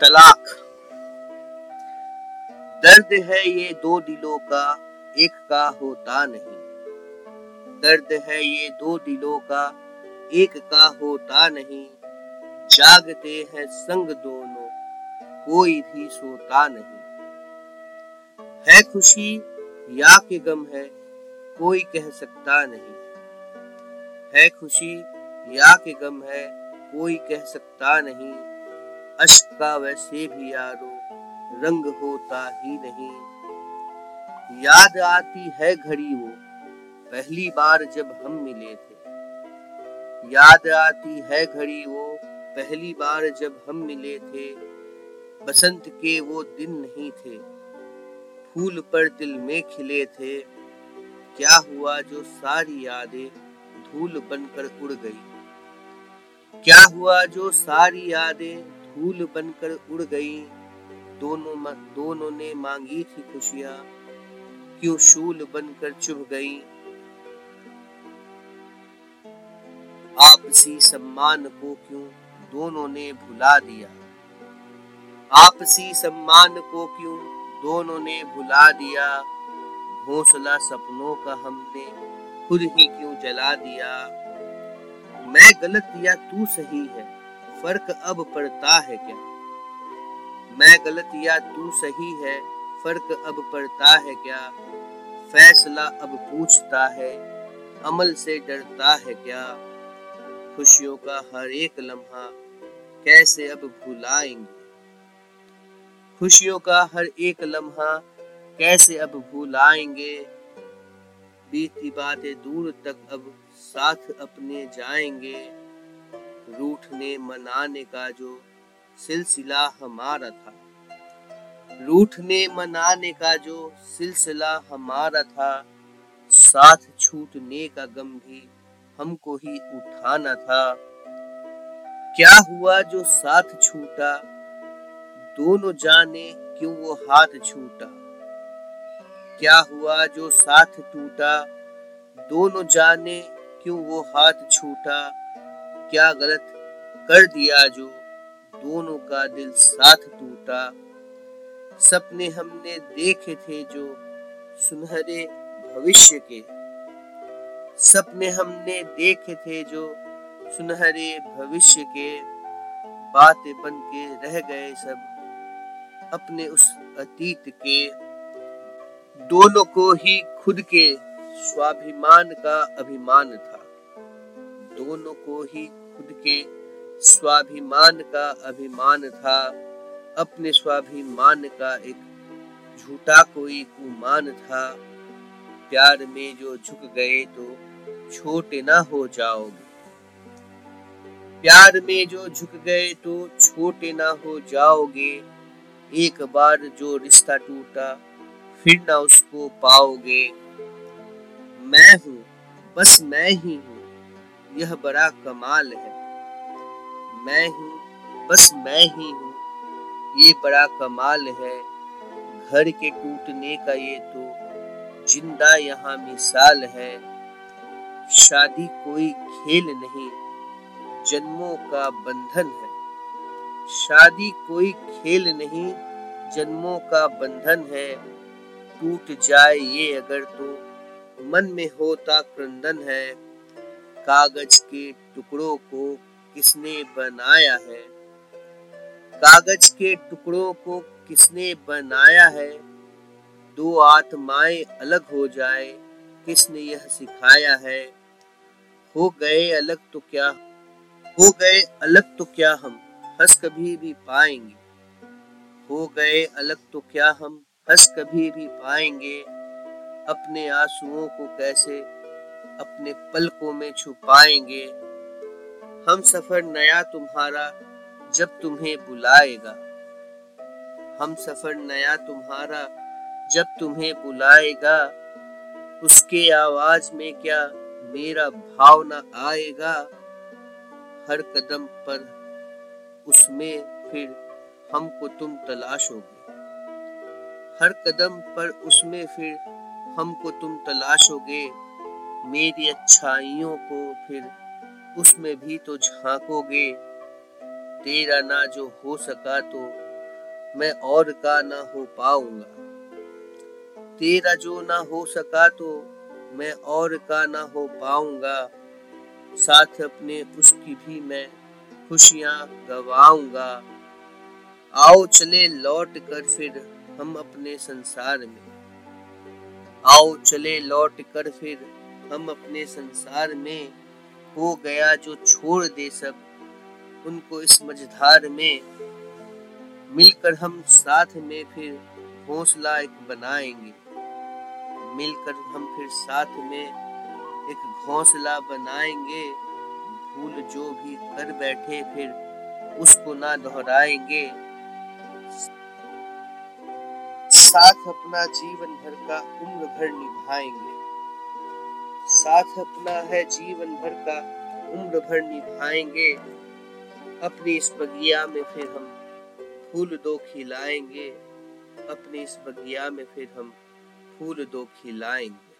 तलाक। दर्द है ये दो दिलों का, एक का होता नहीं। दर्द है ये दो दिलों का, एक का होता नहीं। जागते हैं संग दोनों, कोई भी सोता नहीं। है खुशी, या के गम है, कोई कह सकता नहीं। है खुशी, या के गम है, कोई कह सकता नहीं। अश्क का वैसे भी यारो, रंग होता ही नहीं। याद आती है घड़ी वो, पहली बार जब हम मिले थे। याद आती है घड़ी वो, पहली बार जब हम मिले थे। बसंत के वो दिन नहीं थे। फूल पर दिल में खिले थे। क्या हुआ जो सारी यादें धूल बनकर उड़ गई? क्या हुआ जो सारी यादें फूल बनकर उड़ गई। दोनों दोनों ने मांगी थी खुशियाँ। क्यों शूल बनकर चुभ गई? आपसी सम्मान को क्यों दोनों ने भुला दिया? आपसी सम्मान को क्यों दोनों ने भुला दिया? घोंसला सपनों का हमने खुद ही क्यों जला दिया? मैं गलत या तू सही है? फ़र्क अब पड़ता है क्या? मैं गलत या तू सही है, फ़र्क अब पड़ता है क्या? फैसला अब पूछता है, अमल से डरता है क्या? खुशियों का हर एक लम्हा कैसे अब भुलाएँगे? खुशियों का हर एक लम्हा कैसे अब भुलाएँगे? बीती बातें दूर तक अब साथ अपने जाएँगे। रूठने मनाने का जो सिलसिला हमारा था। रूठने मनाने का जो सिलसिला हमारा था, साथ छूटने का गम भी हमको ही उठाना था। क्या हुआ जो साथ छूटा? दोनों जाने क्यों वो हाथ छूटा? क्या हुआ जो साथ टूटा? दोनों जाने क्यों वो हाथ छूटा? क्या गलत कर दिया जो दोनों का दिल साथ टूटा? सपने हमने देखे थे जो सुनहरे भविष्य के। सपने हमने देखे थे जो सुनहरे भविष्य के। बातें बन के रह गए सब अपने उस अतीत के। दोनों को ही खुद के स्वाभिमान का अभिमान था। दोनों को ही खुद के स्वाभिमान का अभिमान था। अपने स्वाभिमान का एक झूठा कोई कुमान था। प्यार में जो झुक गए तो छोटे ना हो जाओगे। प्यार में जो झुक गए तो छोटे ना हो जाओगे। एक बार जो रिश्ता टूटा, फिर ना उसको पाओगे। मैं हूँ, बस मैं ही हूँ। यह बड़ा कमाल है। मैं हूँ, बस मैं ही हूँ। ये बड़ा कमाल है। घर के टूटने का ये तो ज़िंदा यहाँ मिसाल है। शादी कोई खेल नहीं, जन्मों का बंधन है। शादी कोई खेल नहीं, जन्मों का बंधन है। टूट जाए ये अगर तो मन में होता क्रंदन है। कागज़ के टुकड़ों को किसने बनाया है? कागज़ के टुकड़ों को किसने बनाया है? दो आत्माएँ अलग हो जाए, किसने यह सिखाया है? हो गए अलग तो क्या, हो गए अलग तो क्या हम हंस कभी भी पाएँगे? हो गए अलग तो क्या हम हंस कभी भी पाएँगे? अपने आंसुओं को कैसे अपने पलकों में छुपाएँगे। हम सफ़र नया तुम्हारा जब तुम्हें बुलाएगा। हम सफ़र नया तुम्हारा जब तुम्हें बुलाएगा। उसके आवाज़ में क्या मेरा भाव न आएगा? हर कदम पर उसमें फिर हमको तुम तलाशोगे। हर कदम पर उसमें फिर हमको तुम तलाशोगे। मेरी अच्छाइयों को फिर उसमें भी तो झांकोगे। तेरा ना जो हो सका तो मैं और का ना हो पाऊँगा। तेरा जो ना हो सका तो मैं और का ना हो पाऊँगा। साथ अपने उसकी भी मैं खुशियाँ गवाऊँगा। आओ चले लौट कर फिर हम अपने संसार में। आओ चले लौट कर फिर हम अपने संसार में हो गया जो छोड़ दे सब, उनको इस मझधार में मिलकर हम साथ में फिर हौसला एक बनाएँगे। मिलकर हम फिर साथ में एक घोंसला बनाएँगे। भूल जो भी कर बैठे फिर उसको ना दोहराएँगे। साथ अपना जीवन भर का उम्र भर निभाएँगे। साथ अपना है जीवन भर का, उम्र भर निभाएँगे। अपनी इस बगिया में फिर हम फूल दो खिलाएँगे। अपनी इस बगिया में फिर हम फूल दो खिलाएँगे।